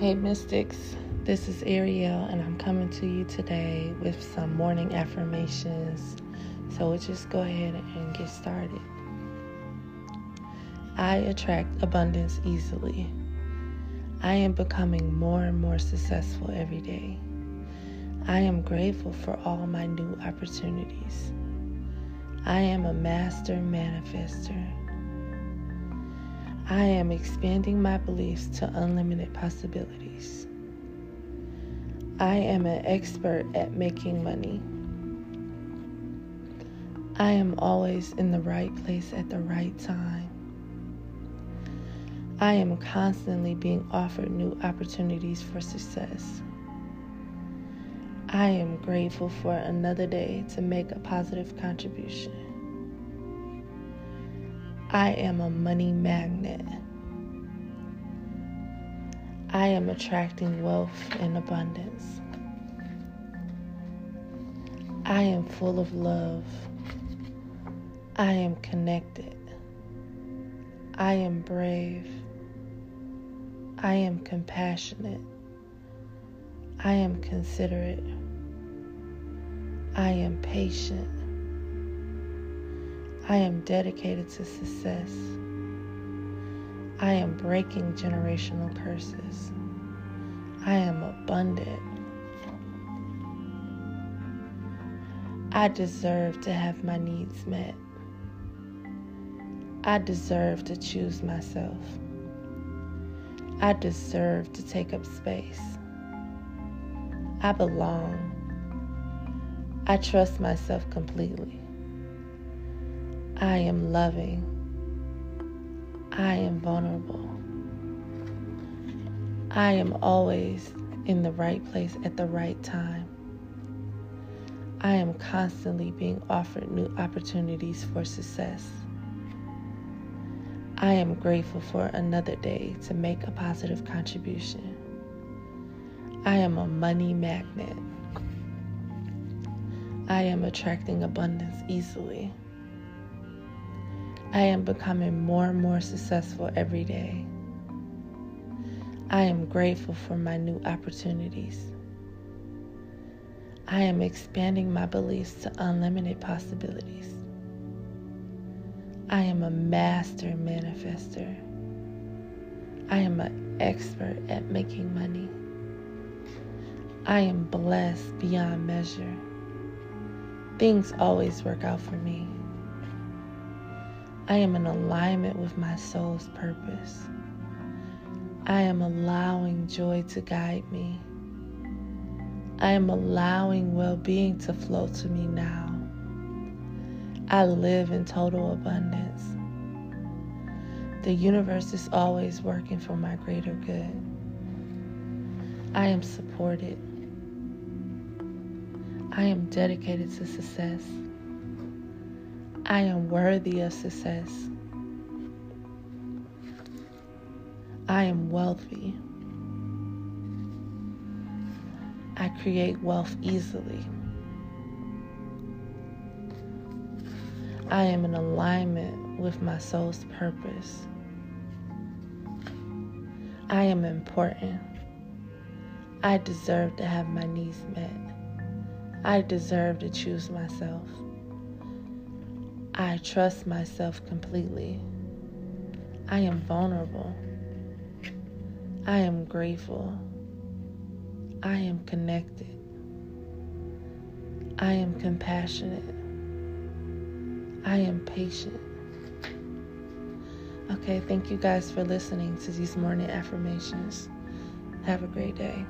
Hey, Mystics, this is Ariel, and I'm coming to you today with some morning affirmations. So we'll just go ahead and get started. I attract abundance easily. I am becoming more and more successful every day. I am grateful for all my new opportunities. I am a master manifester. I am expanding my beliefs to unlimited possibilities. I am an expert at making money. I am always in the right place at the right time. I am constantly being offered new opportunities for success. I am grateful for another day to make a positive contribution. I am a money magnet. I am attracting wealth and abundance. I am full of love. I am connected. I am brave. I am compassionate. I am considerate. I am patient. I am dedicated to success. I am breaking generational curses. I am abundant. I deserve to have my needs met. I deserve to choose myself. I deserve to take up space. I belong. I trust myself completely. I am loving. I am vulnerable. I am always in the right place at the right time. I am constantly being offered new opportunities for success. I am grateful for another day to make a positive contribution. I am a money magnet. I am attracting abundance easily. I am becoming more and more successful every day. I am grateful for my new opportunities. I am expanding my beliefs to unlimited possibilities. I am a master manifester. I am an expert at making money. I am blessed beyond measure. Things always work out for me. I am in alignment with my soul's purpose. I am allowing joy to guide me. I am allowing well being to flow to me now. I live in total abundance. The universe is always working for my greater good. I am supported. I am dedicated to success. I am worthy of success. I am wealthy. I create wealth easily. I am in alignment with my soul's purpose. I am important. I deserve to have my needs met. I deserve to choose myself. I trust myself completely. I am vulnerable. I am grateful. I am connected. I am compassionate. I am patient. Okay, thank you guys for listening to these morning affirmations. Have a great day.